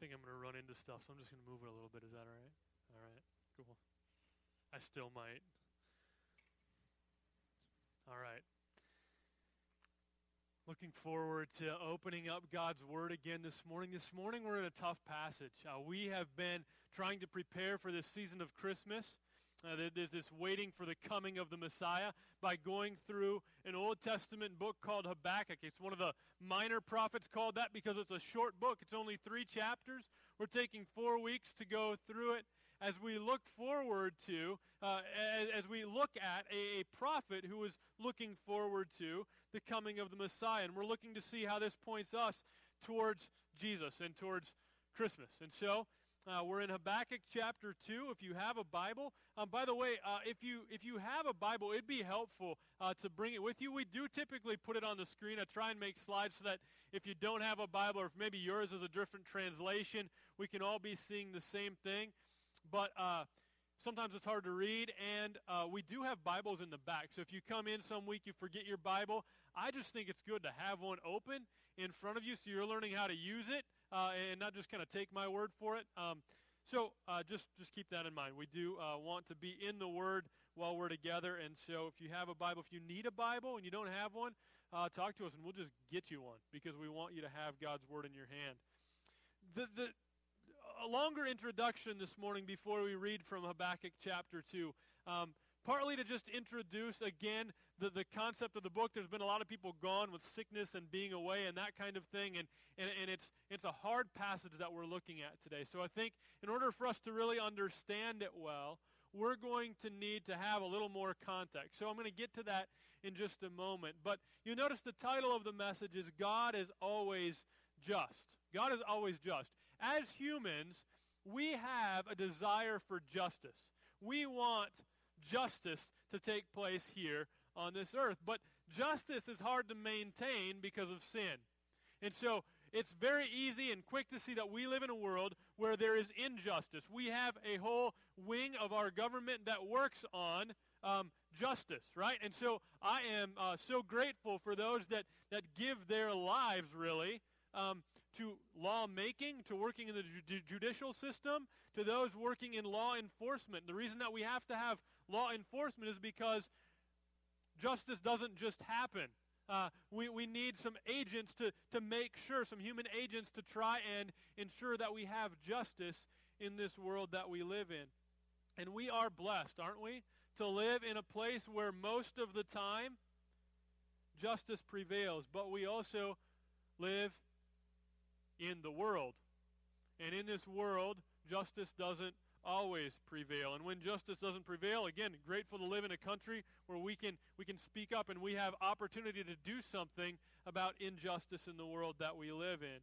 think I'm going to run into stuff, so I'm just going to move it a little bit. Is that all right? All right, cool. I still might. All right. Looking forward to opening up God's Word again this morning. This morning we're in a tough passage. Uh, we have been trying to prepare for this season of Christmas. Uh, there's this waiting for the coming of the Messiah by going through an Old Testament book called Habakkuk. It's one of the minor prophets called that because it's a short book. It's only three chapters. We're taking four weeks to go through it as we look forward to, uh, as, as, we look at a, a prophet who is looking forward to the coming of the Messiah. And we're looking to see how this points us towards Jesus and towards Christmas. And so, uh, we're in Habakkuk chapter 2. If you have a Bible, um, by the way, uh, if, you, if you have a Bible, it'd be helpful uh, to bring it with you. We do typically put it on the screen. I try and make slides so that if you don't have a Bible, or if maybe yours is a different translation, we can all be seeing the same thing. But uh, sometimes it's hard to read, and uh, we do have Bibles in the back. So if you come in some week, you forget your Bible, I just think it's good to have one open in front of you so you're learning how to use it uh, and not just kind of take my word for it. Um, so uh, just just keep that in mind. We do uh, want to be in the Word while we're together, and so if you have a Bible, if you need a Bible and you don't have one, uh, talk to us and we'll just get you one because we want you to have God's Word in your hand. The the a longer introduction this morning before we read from Habakkuk chapter two. Um, partly to just introduce again the, the concept of the book. There's been a lot of people gone with sickness and being away and that kind of thing, and, and, and it's, it's a hard passage that we're looking at today. So I think in order for us to really understand it well, we're going to need to have a little more context. So I'm going to get to that in just a moment. But you notice the title of the message is God is always just. God is always just. As humans, we have a desire for justice. We want justice to take place here on this earth. But justice is hard to maintain because of sin. And so it's very easy and quick to see that we live in a world where there is injustice. We have a whole wing of our government that works on um, justice, right? And so I am uh, so grateful for those that, that give their lives, really, um, to lawmaking, to working in the ju- judicial system, to those working in law enforcement. The reason that we have to have law enforcement is because justice doesn't just happen. Uh, we, we need some agents to, to make sure, some human agents to try and ensure that we have justice in this world that we live in. And we are blessed, aren't we? To live in a place where most of the time justice prevails, but we also live in the world. And in this world, justice doesn't always prevail. And when justice doesn't prevail, again, grateful to live in a country where we can we can speak up and we have opportunity to do something about injustice in the world that we live in.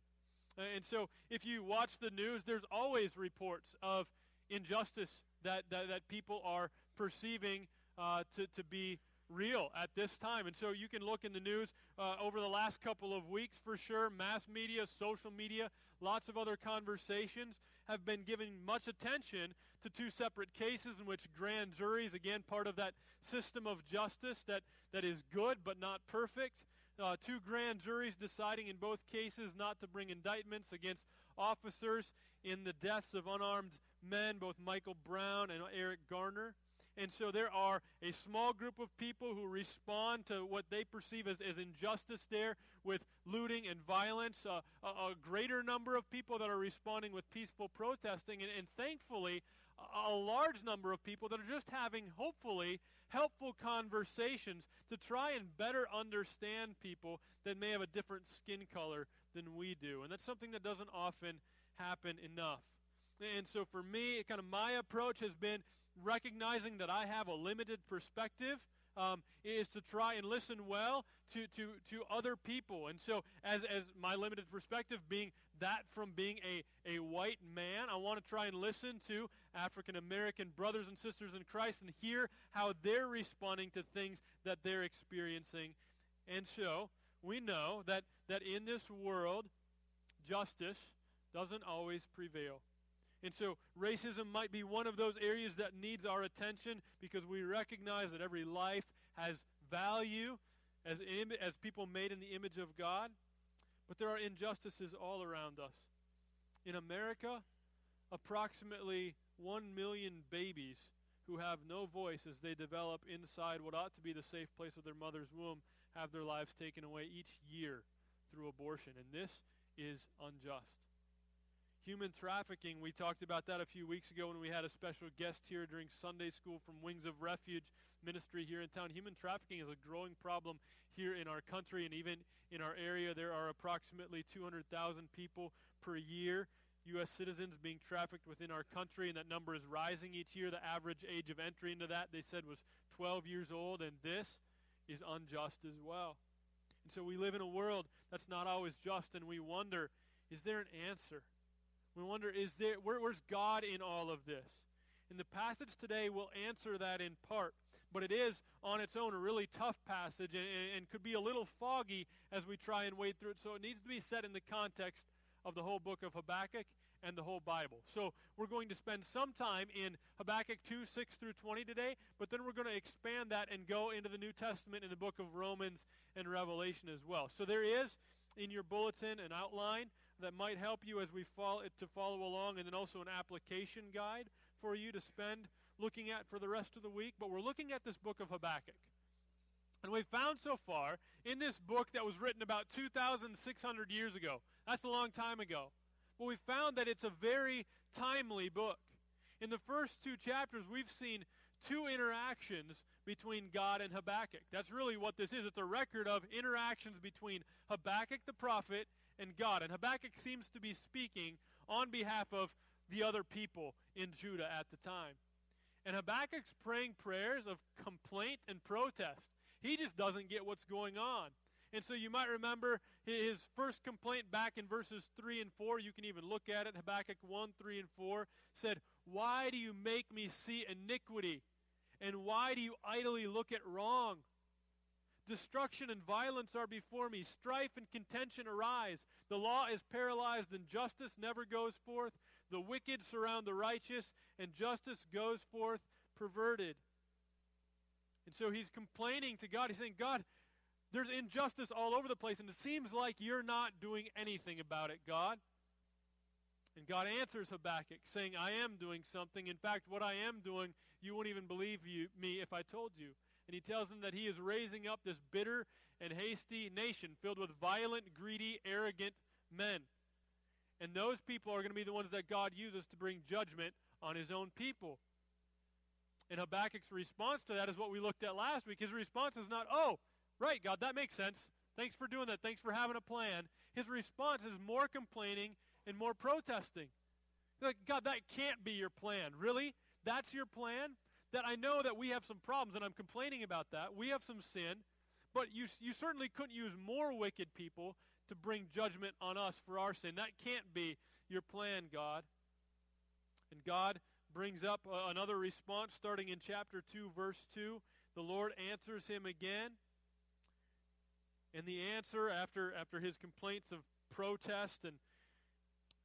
And so if you watch the news, there's always reports of injustice that, that, that people are perceiving uh, to, to be real at this time. And so you can look in the news uh, over the last couple of weeks for sure. Mass media, social media, lots of other conversations have been giving much attention to two separate cases in which grand juries, again, part of that system of justice that, that is good but not perfect, uh, two grand juries deciding in both cases not to bring indictments against officers in the deaths of unarmed men, both Michael Brown and Eric Garner. And so there are a small group of people who respond to what they perceive as, as injustice there with looting and violence, uh, a, a, greater number of people that are responding with peaceful protesting, and, and thankfully, a, a large number of people that are just having, hopefully, helpful conversations to try and better understand people that may have a different skin color than we do. And that's something that doesn't often happen enough. And so for me, kind of my approach has been recognizing that I have a limited perspective. Um, is to try and listen well to, to, to other people. And so, as, as my limited perspective being that from being a, a white man, I want to try and listen to African American brothers and sisters in Christ and hear how they're responding to things that they're experiencing. And so, we know that, that in this world, justice doesn't always prevail. And so racism might be one of those areas that needs our attention because we recognize that every life has value as, Im- as people made in the image of God. But there are injustices all around us. In America, approximately 1 million babies who have no voice as they develop inside what ought to be the safe place of their mother's womb have their lives taken away each year through abortion. And this is unjust. Human trafficking, we talked about that a few weeks ago when we had a special guest here during Sunday school from Wings of Refuge ministry here in town. Human trafficking is a growing problem here in our country and even in our area. There are approximately 200,000 people per year U.S. citizens being trafficked within our country, and that number is rising each year. The average age of entry into that, they said, was 12 years old, and this is unjust as well. And so we live in a world that's not always just, and we wonder, is there an answer? We wonder, is there where, where's God in all of this? And the passage today will answer that in part, but it is on its own a really tough passage and, and could be a little foggy as we try and wade through it. So it needs to be set in the context of the whole book of Habakkuk and the whole Bible. So we're going to spend some time in Habakkuk 2, 6 through 20 today, but then we're going to expand that and go into the New Testament in the book of Romans and Revelation as well. So there is in your bulletin an outline that might help you as we follow to follow along, and then also an application guide for you to spend looking at for the rest of the week. But we're looking at this book of Habakkuk. And we've found so far in this book that was written about 2,600 years ago. That's a long time ago. But we found that it's a very timely book. In the first two chapters, we've seen two interactions between God and Habakkuk. That's really what this is. It's a record of interactions between Habakkuk the prophet and God. And Habakkuk seems to be speaking on behalf of the other people in Judah at the time. And Habakkuk's praying prayers of complaint and protest. He just doesn't get what's going on. And so you might remember his first complaint back in verses 3 and 4. You can even look at it. Habakkuk 1, 3, and 4 said, Why do you make me see iniquity? And why do you idly look at wrong? Destruction and violence are before me. Strife and contention arise. The law is paralyzed, and justice never goes forth. The wicked surround the righteous, and justice goes forth perverted. And so he's complaining to God. He's saying, God, there's injustice all over the place, and it seems like you're not doing anything about it, God. And God answers Habakkuk, saying, I am doing something. In fact, what I am doing, you wouldn't even believe you, me if I told you. And he tells them that he is raising up this bitter and hasty nation filled with violent, greedy, arrogant men. And those people are going to be the ones that God uses to bring judgment on his own people. And Habakkuk's response to that is what we looked at last week. His response is not, oh, Right, God, that makes sense. Thanks for doing that. Thanks for having a plan. His response is more complaining and more protesting. Like, God, that can't be your plan. Really? That's your plan? That I know that we have some problems, and I'm complaining about that. We have some sin, but you, you certainly couldn't use more wicked people to bring judgment on us for our sin. That can't be your plan, God. And God brings up uh, another response starting in chapter 2, verse 2. The Lord answers him again and the answer, after, after his complaints of protest and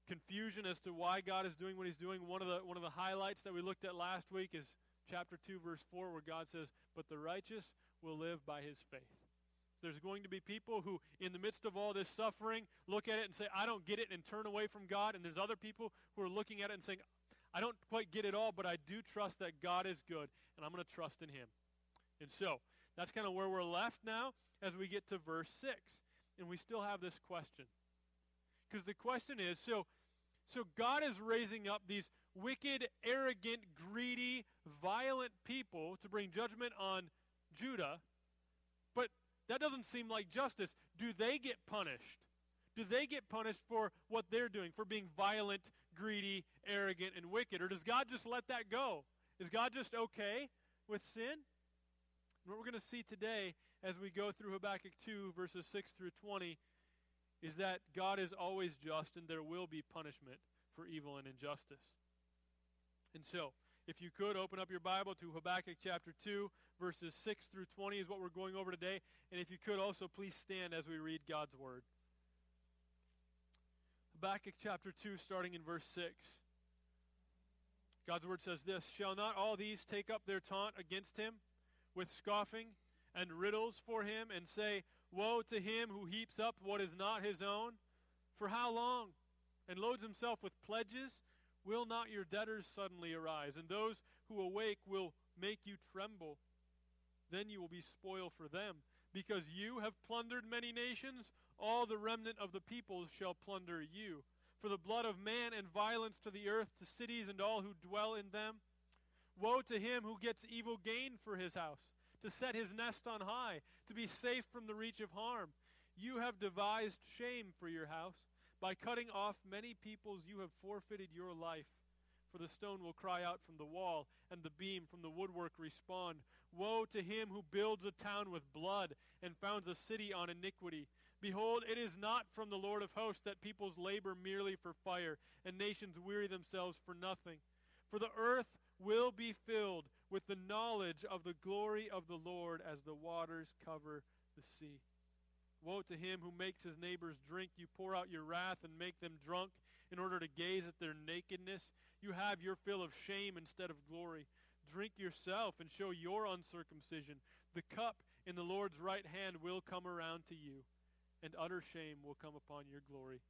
confusion as to why God is doing what he's doing, one of, the, one of the highlights that we looked at last week is chapter 2, verse 4, where God says, But the righteous will live by his faith. There's going to be people who, in the midst of all this suffering, look at it and say, I don't get it, and turn away from God. And there's other people who are looking at it and saying, I don't quite get it all, but I do trust that God is good, and I'm going to trust in him. And so, that's kind of where we're left now as we get to verse 6. And we still have this question. Because the question is so, so God is raising up these wicked, arrogant, greedy, violent people to bring judgment on Judah, but that doesn't seem like justice. Do they get punished? Do they get punished for what they're doing, for being violent, greedy, arrogant, and wicked? Or does God just let that go? Is God just okay with sin? What we're going to see today as we go through Habakkuk 2, verses 6 through 20, is that God is always just and there will be punishment for evil and injustice. And so, if you could open up your Bible to Habakkuk chapter 2, verses 6 through 20 is what we're going over today. And if you could also please stand as we read God's word. Habakkuk chapter 2, starting in verse 6. God's word says this Shall not all these take up their taunt against him with scoffing? and riddles for him and say, Woe to him who heaps up what is not his own? For how long? and loads himself with pledges, will not your debtors suddenly arise, and those who awake will make you tremble? Then you will be spoil for them. Because you have plundered many nations, all the remnant of the peoples shall plunder you. For the blood of man and violence to the earth, to cities and all who dwell in them. Woe to him who gets evil gain for his house, to set his nest on high, to be safe from the reach of harm. You have devised shame for your house. By cutting off many peoples, you have forfeited your life. For the stone will cry out from the wall, and the beam from the woodwork respond. Woe to him who builds a town with blood, and founds a city on iniquity. Behold, it is not from the Lord of hosts that peoples labor merely for fire, and nations weary themselves for nothing. For the earth will be filled with the knowledge of the glory of the Lord as the waters cover the sea. Woe to him who makes his neighbors drink. You pour out your wrath and make them drunk in order to gaze at their nakedness. You have your fill of shame instead of glory. Drink yourself and show your uncircumcision. The cup in the Lord's right hand will come around to you, and utter shame will come upon your glory.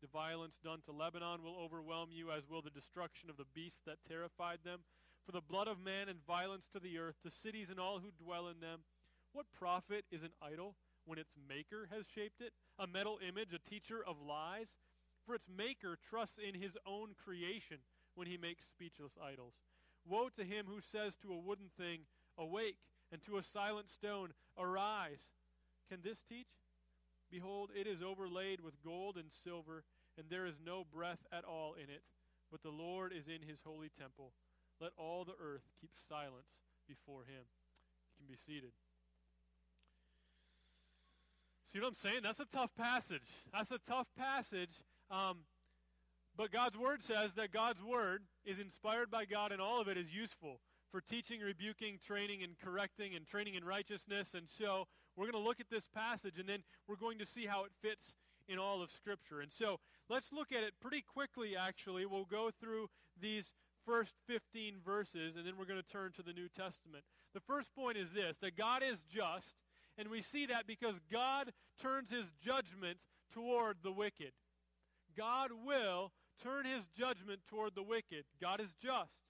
The violence done to Lebanon will overwhelm you, as will the destruction of the beasts that terrified them. For the blood of man and violence to the earth, to cities and all who dwell in them. What profit is an idol when its maker has shaped it? A metal image, a teacher of lies? For its maker trusts in his own creation when he makes speechless idols. Woe to him who says to a wooden thing, Awake, and to a silent stone, Arise. Can this teach? Behold, it is overlaid with gold and silver, and there is no breath at all in it. But the Lord is in his holy temple. Let all the earth keep silence before him. You can be seated. See what I'm saying? That's a tough passage. That's a tough passage. Um, but God's Word says that God's Word is inspired by God and all of it is useful for teaching, rebuking, training, and correcting, and training in righteousness. And so we're going to look at this passage and then we're going to see how it fits in all of Scripture. And so let's look at it pretty quickly, actually. We'll go through these first 15 verses and then we're going to turn to the New Testament. The first point is this that God is just, and we see that because God turns his judgment toward the wicked. God will turn his judgment toward the wicked. God is just.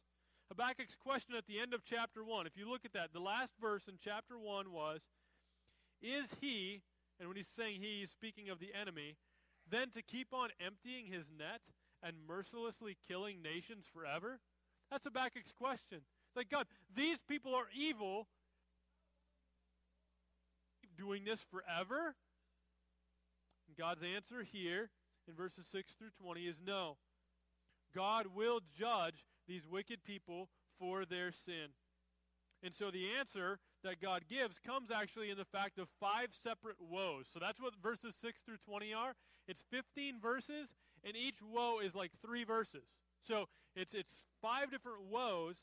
Habakkuk's question at the end of chapter 1, if you look at that, the last verse in chapter 1 was, Is he, and when he's saying he, he's speaking of the enemy, then to keep on emptying his net and mercilessly killing nations forever? That's Habakkuk's question. Like, God, these people are evil. Doing this forever? And God's answer here in verses 6 through 20 is no. God will judge these wicked people for their sin. And so the answer that God gives comes actually in the fact of five separate woes. So that's what verses 6 through 20 are. It's 15 verses, and each woe is like three verses. So it's, it's five different woes.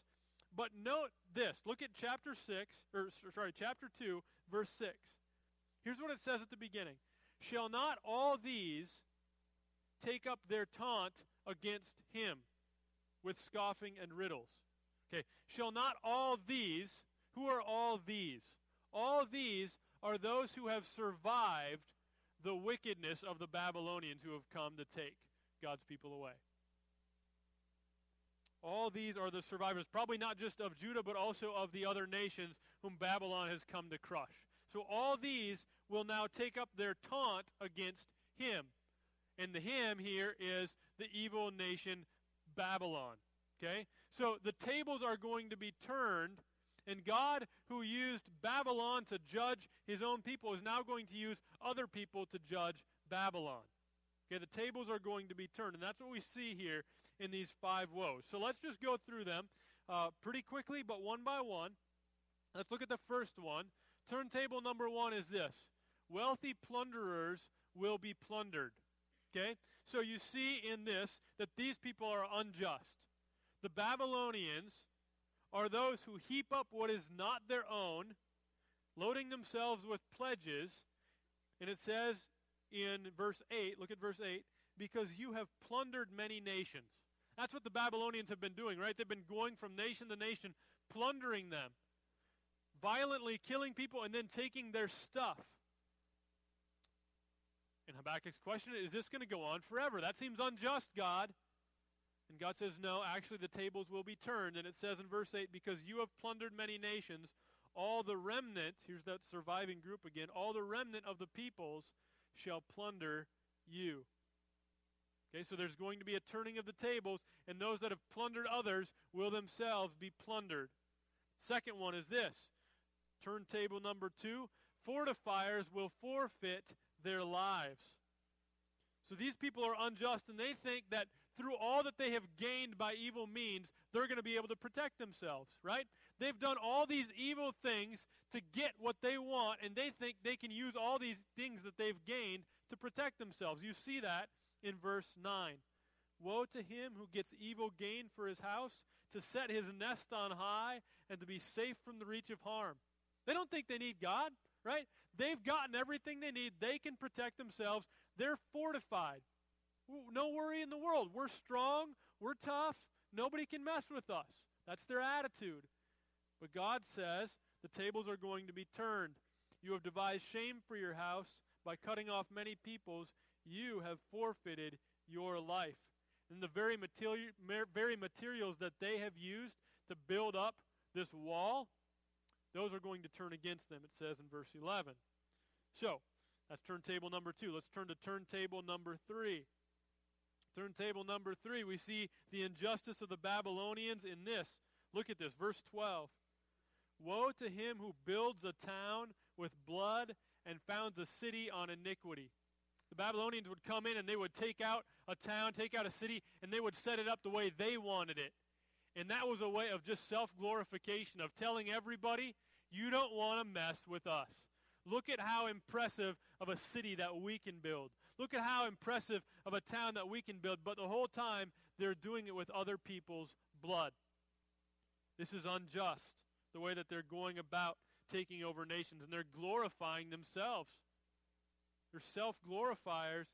But note this. Look at chapter 6, or sorry, chapter 2, verse 6. Here's what it says at the beginning. Shall not all these take up their taunt against him with scoffing and riddles. Okay, shall not all these, who are all these? All these are those who have survived the wickedness of the Babylonians who have come to take God's people away. All these are the survivors, probably not just of Judah, but also of the other nations whom Babylon has come to crush. So all these will now take up their taunt against him. And the him here is the evil nation Babylon. Okay? So the tables are going to be turned, and God, who used Babylon to judge his own people, is now going to use other people to judge Babylon. Okay, the tables are going to be turned, and that's what we see here in these five woes. So let's just go through them uh, pretty quickly, but one by one. Let's look at the first one. Turntable number one is this Wealthy plunderers will be plundered. Okay? So you see in this that these people are unjust. The Babylonians are those who heap up what is not their own, loading themselves with pledges. And it says in verse 8, look at verse 8, because you have plundered many nations. That's what the Babylonians have been doing, right? They've been going from nation to nation, plundering them, violently killing people, and then taking their stuff. And Habakkuk's question is this going to go on forever? That seems unjust, God. And God says, No, actually, the tables will be turned. And it says in verse 8, Because you have plundered many nations, all the remnant, here's that surviving group again, all the remnant of the peoples shall plunder you. Okay, so there's going to be a turning of the tables, and those that have plundered others will themselves be plundered. Second one is this turntable number two fortifiers will forfeit their lives. So these people are unjust, and they think that through all that they have gained by evil means, they're going to be able to protect themselves, right? They've done all these evil things to get what they want, and they think they can use all these things that they've gained to protect themselves. You see that in verse 9. Woe to him who gets evil gain for his house, to set his nest on high, and to be safe from the reach of harm. They don't think they need God, right? They've gotten everything they need. They can protect themselves. They're fortified. No worry in the world. We're strong. We're tough. Nobody can mess with us. That's their attitude. But God says the tables are going to be turned. You have devised shame for your house by cutting off many peoples. You have forfeited your life. And the very, material, very materials that they have used to build up this wall, those are going to turn against them, it says in verse 11. So, that's turntable number two. Let's turn to turntable number three. Turntable number three, we see the injustice of the Babylonians in this. Look at this, verse 12. Woe to him who builds a town with blood and founds a city on iniquity. The Babylonians would come in and they would take out a town, take out a city, and they would set it up the way they wanted it. And that was a way of just self glorification, of telling everybody, you don't want to mess with us. Look at how impressive of a city that we can build. Look at how impressive of a town that we can build. But the whole time, they're doing it with other people's blood. This is unjust, the way that they're going about taking over nations, and they're glorifying themselves. They're self glorifiers,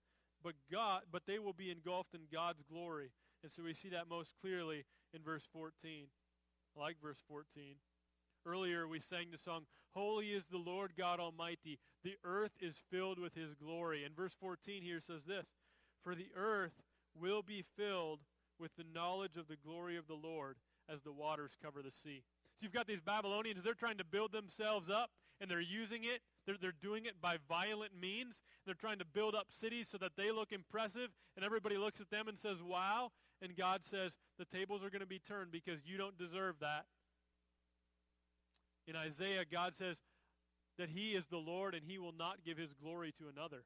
but God, but they will be engulfed in God's glory. And so we see that most clearly in verse 14. I like verse 14. Earlier we sang the song, Holy is the Lord God Almighty. The earth is filled with his glory. And verse 14 here says this For the earth will be filled with the knowledge of the glory of the Lord as the waters cover the sea. So you've got these Babylonians, they're trying to build themselves up, and they're using it. They're, they're doing it by violent means. They're trying to build up cities so that they look impressive, and everybody looks at them and says, Wow. And God says, The tables are going to be turned because you don't deserve that. In Isaiah, God says that He is the Lord and He will not give His glory to another.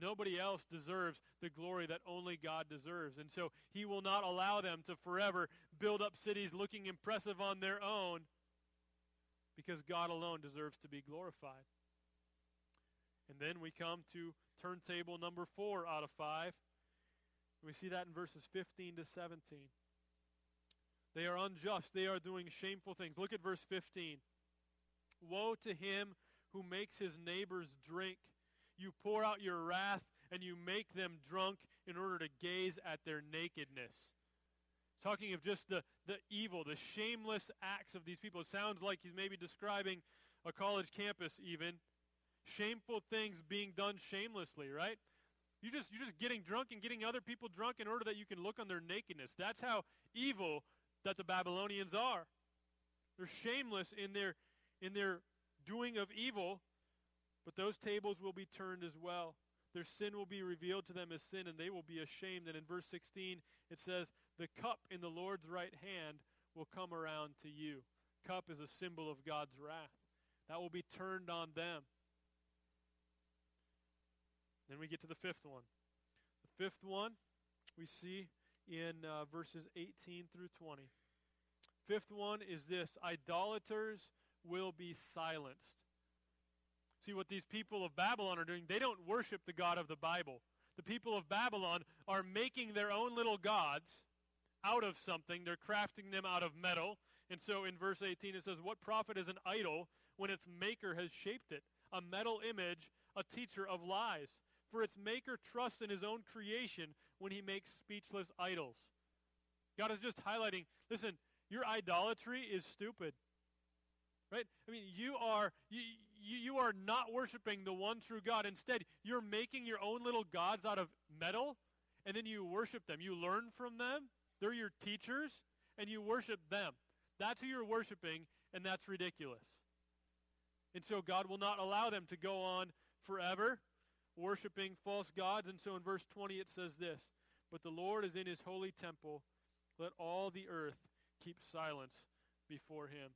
Nobody else deserves the glory that only God deserves. And so He will not allow them to forever build up cities looking impressive on their own because God alone deserves to be glorified. And then we come to turntable number four out of five. We see that in verses 15 to 17. They are unjust. They are doing shameful things. Look at verse 15. Woe to him who makes his neighbors drink. You pour out your wrath and you make them drunk in order to gaze at their nakedness. Talking of just the, the evil, the shameless acts of these people. It sounds like he's maybe describing a college campus, even. Shameful things being done shamelessly, right? You just you're just getting drunk and getting other people drunk in order that you can look on their nakedness. That's how evil that the Babylonians are. They're shameless in their in their doing of evil, but those tables will be turned as well. Their sin will be revealed to them as sin, and they will be ashamed. And in verse 16, it says, The cup in the Lord's right hand will come around to you. Cup is a symbol of God's wrath. That will be turned on them. Then we get to the fifth one. The fifth one we see in uh, verses 18 through 20. Fifth one is this idolaters will be silenced. See what these people of Babylon are doing? They don't worship the God of the Bible. The people of Babylon are making their own little gods out of something. They're crafting them out of metal. And so in verse 18 it says, What profit is an idol when its maker has shaped it? A metal image, a teacher of lies. For its maker trusts in his own creation when he makes speechless idols. God is just highlighting listen, your idolatry is stupid. Right? I mean, you are, you, you, you are not worshiping the one true God. Instead, you're making your own little gods out of metal, and then you worship them. You learn from them. They're your teachers, and you worship them. That's who you're worshiping, and that's ridiculous. And so God will not allow them to go on forever worshiping false gods. And so in verse 20 it says this But the Lord is in his holy temple. Let all the earth keep silence before him.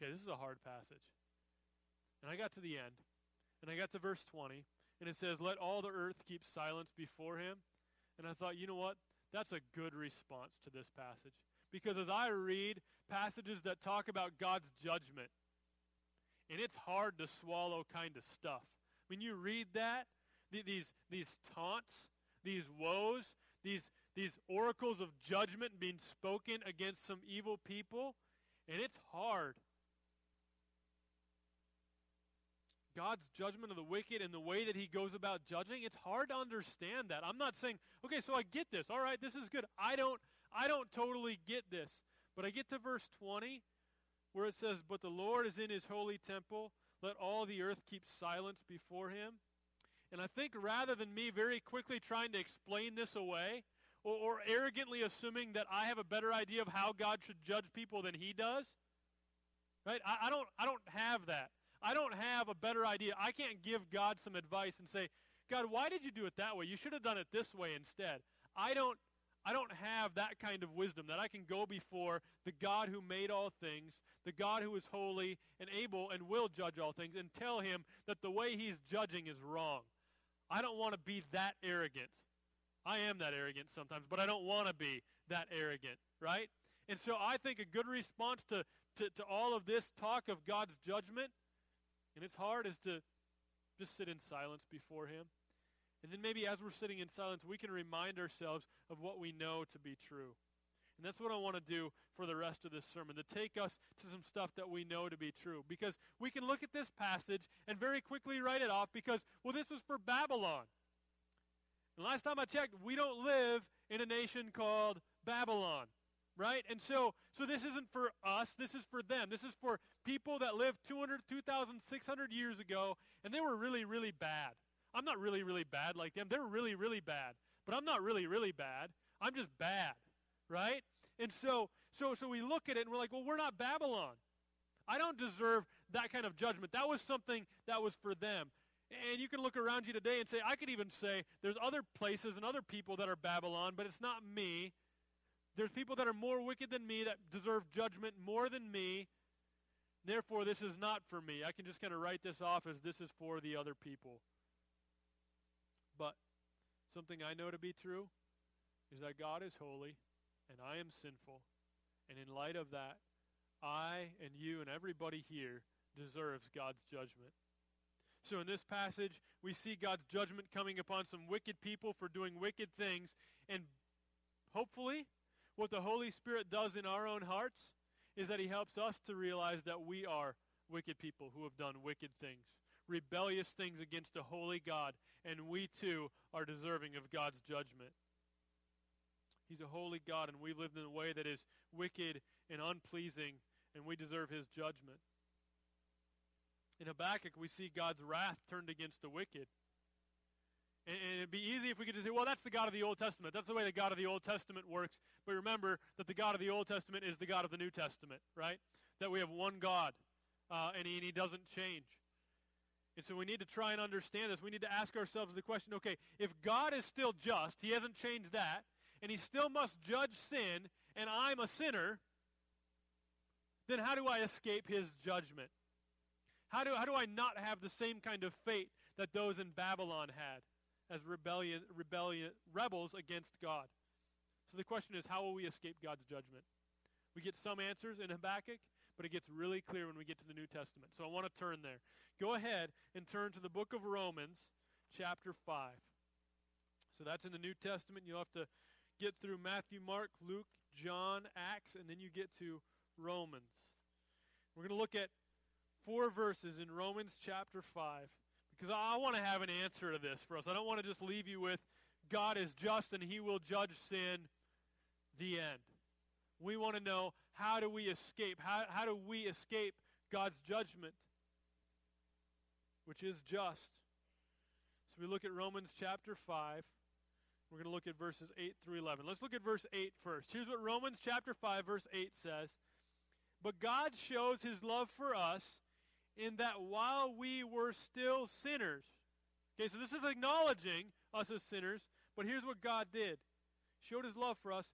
Okay, this is a hard passage. And I got to the end, and I got to verse 20, and it says, Let all the earth keep silence before him. And I thought, you know what? That's a good response to this passage. Because as I read passages that talk about God's judgment, and it's hard to swallow kind of stuff. When you read that, these, these taunts, these woes, these, these oracles of judgment being spoken against some evil people, and it's hard. God's judgment of the wicked and the way that he goes about judging, it's hard to understand that. I'm not saying, okay, so I get this. All right, this is good. I don't I don't totally get this. But I get to verse 20 where it says, "But the Lord is in his holy temple. Let all the earth keep silence before him." And I think rather than me very quickly trying to explain this away or, or arrogantly assuming that I have a better idea of how God should judge people than he does, right? I, I don't I don't have that. I don't have a better idea. I can't give God some advice and say, God, why did you do it that way? You should have done it this way instead. I don't I don't have that kind of wisdom that I can go before the God who made all things, the God who is holy and able and will judge all things, and tell him that the way he's judging is wrong. I don't want to be that arrogant. I am that arrogant sometimes, but I don't want to be that arrogant, right? And so I think a good response to, to, to all of this talk of God's judgment and it's hard is to just sit in silence before Him. And then maybe as we're sitting in silence, we can remind ourselves of what we know to be true. And that's what I want to do for the rest of this sermon, to take us to some stuff that we know to be true. Because we can look at this passage and very quickly write it off because, well, this was for Babylon. And last time I checked, we don't live in a nation called Babylon right? And so, so this isn't for us. This is for them. This is for people that lived 200, 2,600 years ago, and they were really, really bad. I'm not really, really bad like them. They're really, really bad. But I'm not really, really bad. I'm just bad, right? And so, so, so we look at it and we're like, well, we're not Babylon. I don't deserve that kind of judgment. That was something that was for them. And you can look around you today and say, I could even say there's other places and other people that are Babylon, but it's not me. There's people that are more wicked than me that deserve judgment more than me. Therefore, this is not for me. I can just kind of write this off as this is for the other people. But something I know to be true is that God is holy and I am sinful. And in light of that, I and you and everybody here deserves God's judgment. So in this passage, we see God's judgment coming upon some wicked people for doing wicked things. And hopefully, what the Holy Spirit does in our own hearts is that He helps us to realize that we are wicked people who have done wicked things, rebellious things against a holy God, and we too are deserving of God's judgment. He's a holy God, and we live in a way that is wicked and unpleasing, and we deserve His judgment. In Habakkuk, we see God's wrath turned against the wicked. And, and it'd be easy if we could just say, well, that's the God of the Old Testament. That's the way the God of the Old Testament works. But remember that the God of the Old Testament is the God of the New Testament, right? That we have one God, uh, and, he, and He doesn't change. And so we need to try and understand this. We need to ask ourselves the question okay, if God is still just, He hasn't changed that, and He still must judge sin, and I'm a sinner, then how do I escape His judgment? How do, how do I not have the same kind of fate that those in Babylon had? as rebellion, rebellion, rebels against God. So the question is, how will we escape God's judgment? We get some answers in Habakkuk, but it gets really clear when we get to the New Testament. So I want to turn there. Go ahead and turn to the book of Romans, chapter 5. So that's in the New Testament. You'll have to get through Matthew, Mark, Luke, John, Acts, and then you get to Romans. We're going to look at four verses in Romans chapter 5. Because I want to have an answer to this for us. I don't want to just leave you with God is just and he will judge sin, the end. We want to know how do we escape? How, how do we escape God's judgment, which is just. So we look at Romans chapter 5. We're going to look at verses 8 through 11. Let's look at verse 8 first. Here's what Romans chapter 5, verse 8 says But God shows his love for us in that while we were still sinners, okay, so this is acknowledging us as sinners, but here's what God did showed his love for us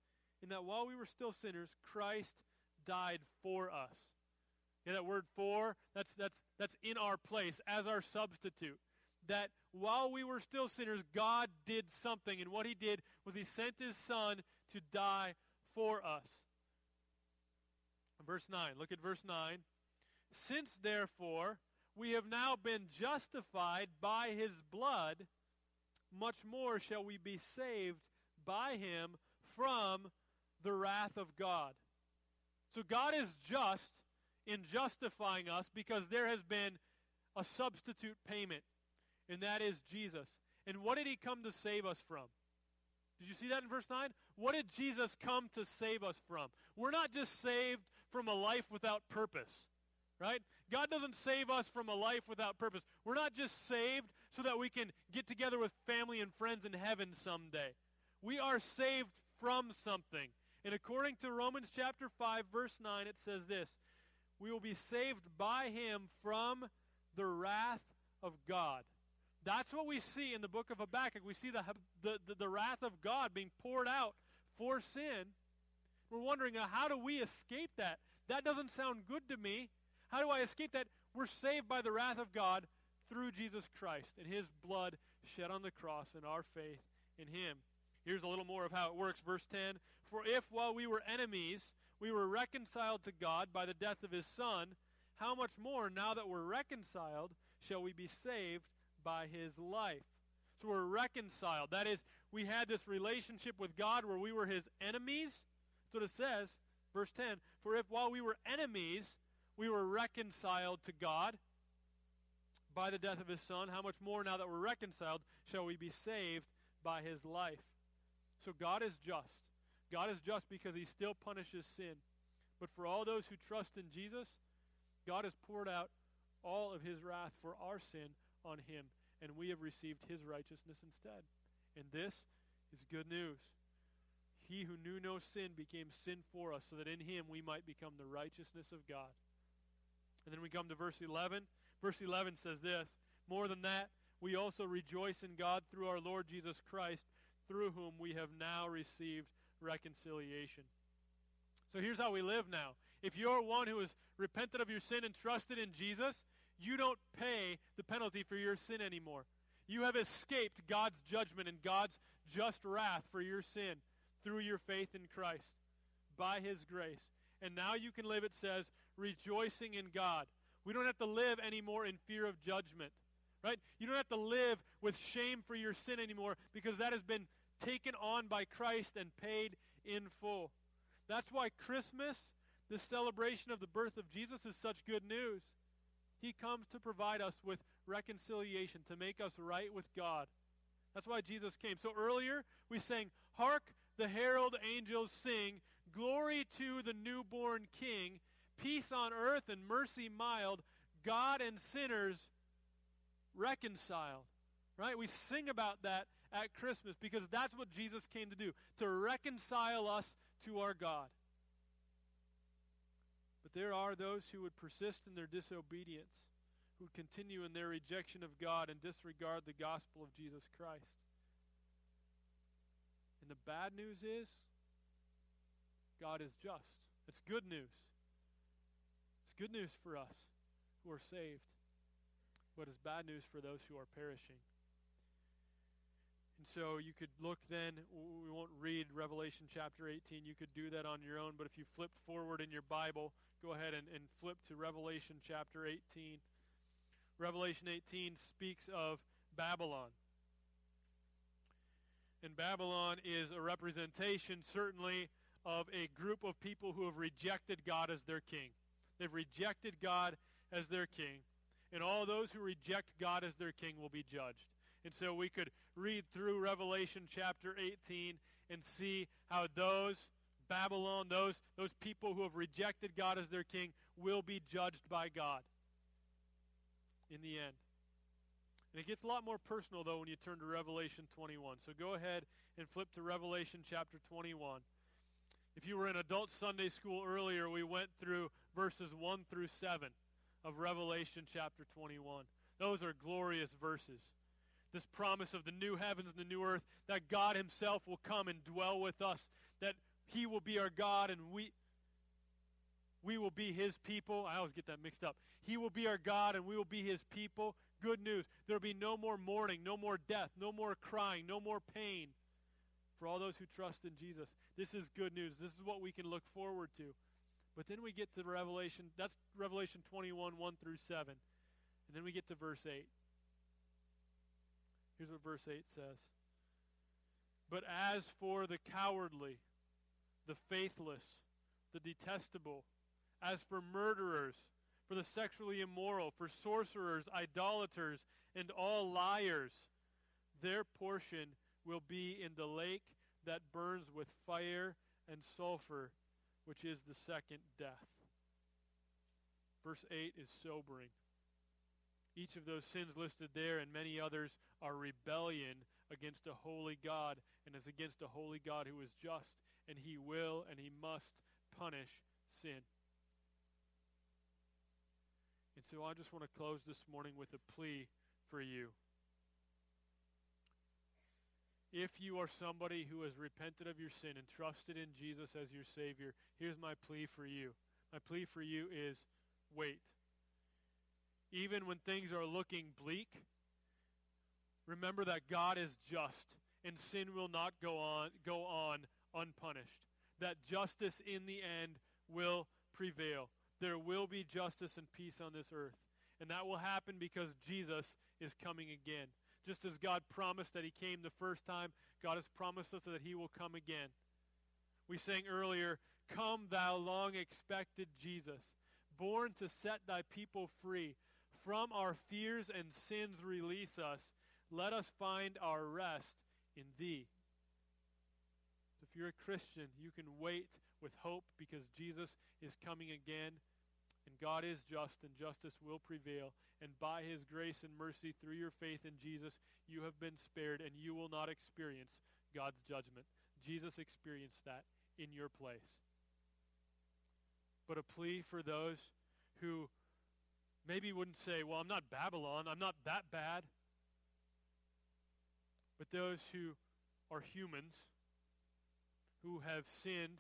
in that while we were still sinners, Christ died for us. Yeah, that word for, that's, that's, that's in our place as our substitute. That while we were still sinners, God did something. And what he did was he sent his son to die for us. Verse 9. Look at verse 9. Since, therefore, we have now been justified by his blood, much more shall we be saved by him from the wrath of God. So God is just in justifying us because there has been a substitute payment, and that is Jesus. And what did he come to save us from? Did you see that in verse 9? What did Jesus come to save us from? We're not just saved from a life without purpose, right? God doesn't save us from a life without purpose. We're not just saved so that we can get together with family and friends in heaven someday. We are saved from something. And according to Romans chapter 5 verse 9 it says this, we will be saved by him from the wrath of God. That's what we see in the book of Habakkuk. We see the, the, the, the wrath of God being poured out for sin. We're wondering, uh, how do we escape that? That doesn't sound good to me. How do I escape that? We're saved by the wrath of God through Jesus Christ and his blood shed on the cross and our faith in him. Here's a little more of how it works. Verse 10 For if while we were enemies, we were reconciled to God by the death of his Son, how much more, now that we're reconciled, shall we be saved by his life? So we're reconciled. That is, we had this relationship with God where we were his enemies. That's what it says, verse 10. For if while we were enemies, we were reconciled to God by the death of his Son, how much more, now that we're reconciled, shall we be saved by his life? So God is just. God is just because he still punishes sin. But for all those who trust in Jesus, God has poured out all of his wrath for our sin on him, and we have received his righteousness instead. And this is good news. He who knew no sin became sin for us, so that in him we might become the righteousness of God. And then we come to verse 11. Verse 11 says this More than that, we also rejoice in God through our Lord Jesus Christ, through whom we have now received reconciliation. So here's how we live now. If you're one who has repented of your sin and trusted in Jesus, you don't pay the penalty for your sin anymore. You have escaped God's judgment and God's just wrath for your sin through your faith in Christ by his grace. And now you can live, it says, rejoicing in God. We don't have to live anymore in fear of judgment. Right? You don't have to live with shame for your sin anymore because that has been taken on by Christ and paid in full. That's why Christmas, the celebration of the birth of Jesus, is such good news. He comes to provide us with reconciliation, to make us right with God. That's why Jesus came. So earlier we sang, Hark the herald angels sing, Glory to the newborn King, peace on earth and mercy mild, God and sinners reconciled. Right? We sing about that at Christmas because that's what Jesus came to do, to reconcile us to our God. But there are those who would persist in their disobedience, who would continue in their rejection of God and disregard the gospel of Jesus Christ. And the bad news is, God is just. It's good news. It's good news for us who are saved, but it's bad news for those who are perishing. And so you could look then, we won't read Revelation chapter 18. You could do that on your own, but if you flip forward in your Bible, go ahead and, and flip to Revelation chapter 18. Revelation 18 speaks of Babylon. And Babylon is a representation, certainly, of a group of people who have rejected God as their king. They've rejected God as their king. And all those who reject God as their king will be judged. And so we could read through Revelation chapter 18 and see how those Babylon, those, those people who have rejected God as their king, will be judged by God in the end. And it gets a lot more personal, though, when you turn to Revelation 21. So go ahead and flip to Revelation chapter 21. If you were in adult Sunday school earlier, we went through verses 1 through 7 of Revelation chapter 21. Those are glorious verses. This promise of the new heavens and the new earth, that God Himself will come and dwell with us, that He will be our God and we, we will be His people. I always get that mixed up. He will be our God and we will be His people. Good news. There will be no more mourning, no more death, no more crying, no more pain for all those who trust in Jesus. This is good news. This is what we can look forward to. But then we get to Revelation, that's Revelation 21, 1 through 7. And then we get to verse 8. Here's what verse 8 says But as for the cowardly, the faithless, the detestable, as for murderers, for the sexually immoral, for sorcerers, idolaters, and all liars, their portion will be in the lake that burns with fire and sulfur, which is the second death. Verse 8 is sobering. Each of those sins listed there and many others are rebellion against a holy God and is against a holy God who is just, and he will and he must punish sin. And so I just want to close this morning with a plea for you. If you are somebody who has repented of your sin and trusted in Jesus as your Savior, here's my plea for you. My plea for you is wait. Even when things are looking bleak, remember that God is just and sin will not go on go on unpunished. That justice in the end will prevail. There will be justice and peace on this earth. And that will happen because Jesus is coming again. Just as God promised that he came the first time, God has promised us that he will come again. We sang earlier, Come, thou long expected Jesus, born to set thy people free. From our fears and sins release us. Let us find our rest in thee. If you're a Christian, you can wait with hope because Jesus is coming again and God is just, and justice will prevail. And by his grace and mercy, through your faith in Jesus, you have been spared, and you will not experience God's judgment. Jesus experienced that in your place. But a plea for those who maybe wouldn't say, Well, I'm not Babylon, I'm not that bad. But those who are humans, who have sinned,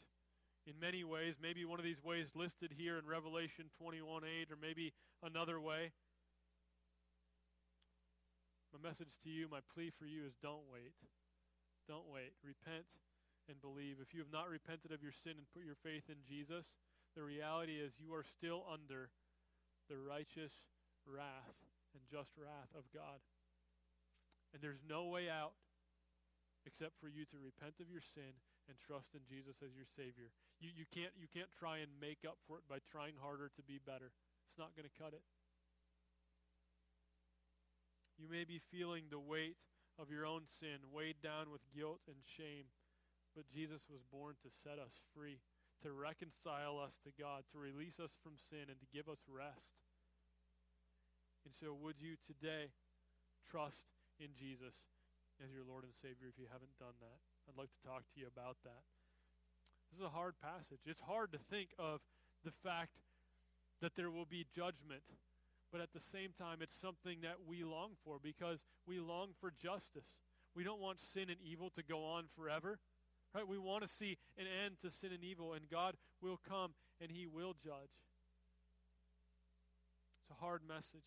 in many ways, maybe one of these ways listed here in Revelation 21 8, or maybe another way. My message to you, my plea for you is don't wait. Don't wait. Repent and believe. If you have not repented of your sin and put your faith in Jesus, the reality is you are still under the righteous wrath and just wrath of God. And there's no way out except for you to repent of your sin and trust in Jesus as your Savior. You, you, can't, you can't try and make up for it by trying harder to be better. It's not going to cut it. You may be feeling the weight of your own sin, weighed down with guilt and shame, but Jesus was born to set us free, to reconcile us to God, to release us from sin, and to give us rest. And so, would you today trust in Jesus as your Lord and Savior if you haven't done that? I'd like to talk to you about that. This is a hard passage. It's hard to think of the fact that there will be judgment, but at the same time, it's something that we long for because we long for justice. We don't want sin and evil to go on forever. Right? We want to see an end to sin and evil, and God will come and He will judge. It's a hard message.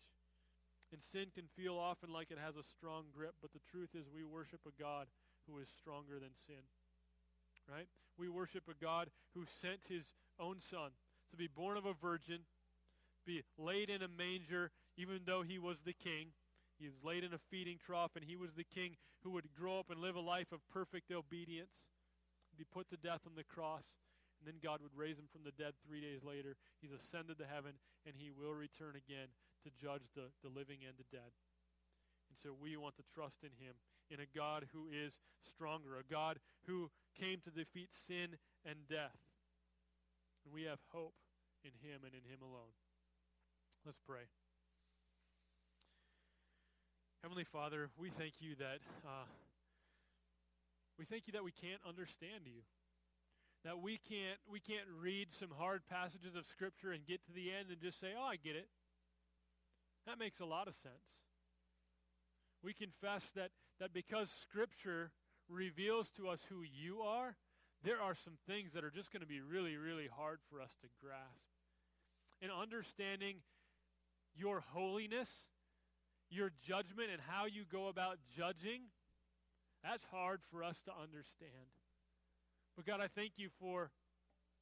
And sin can feel often like it has a strong grip, but the truth is we worship a God who is stronger than sin. Right? We worship a God who sent his own son to be born of a virgin, be laid in a manger, even though he was the king. He was laid in a feeding trough, and he was the king who would grow up and live a life of perfect obedience, be put to death on the cross, and then God would raise him from the dead three days later. He's ascended to heaven, and he will return again to judge the, the living and the dead. And so we want to trust in him, in a God who is stronger, a God who came to defeat sin and death. And we have hope in Him and in Him alone. Let's pray. Heavenly Father, we thank you that uh, we thank you that we can't understand you. That we can't we can't read some hard passages of Scripture and get to the end and just say, "Oh, I get it." That makes a lot of sense. We confess that that because Scripture reveals to us who you are, there are some things that are just going to be really, really hard for us to grasp. And understanding your holiness your judgment and how you go about judging, that's hard for us to understand. But God, I thank you for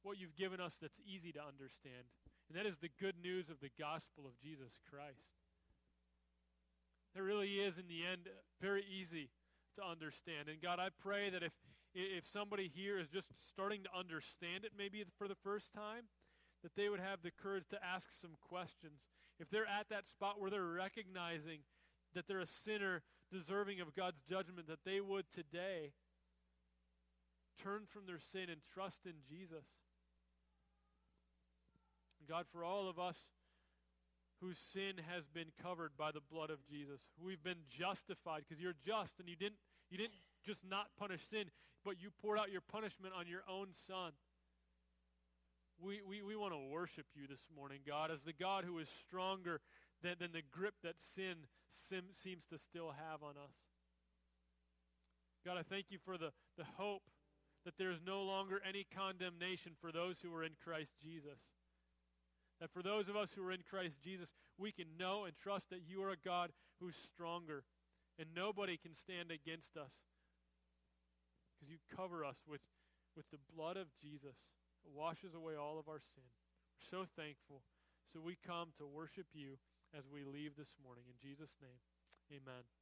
what you've given us that's easy to understand. And that is the good news of the gospel of Jesus Christ. It really is, in the end, very easy to understand. And God, I pray that if, if somebody here is just starting to understand it, maybe for the first time, that they would have the courage to ask some questions if they're at that spot where they're recognizing that they're a sinner deserving of God's judgment, that they would today turn from their sin and trust in Jesus. God, for all of us whose sin has been covered by the blood of Jesus, we've been justified because you're just and you didn't, you didn't just not punish sin, but you poured out your punishment on your own son. We, we, we want to worship you this morning, God, as the God who is stronger than, than the grip that sin sim, seems to still have on us. God, I thank you for the, the hope that there is no longer any condemnation for those who are in Christ Jesus. That for those of us who are in Christ Jesus, we can know and trust that you are a God who's stronger and nobody can stand against us because you cover us with, with the blood of Jesus washes away all of our sin. We're so thankful. So we come to worship you as we leave this morning. In Jesus' name, amen.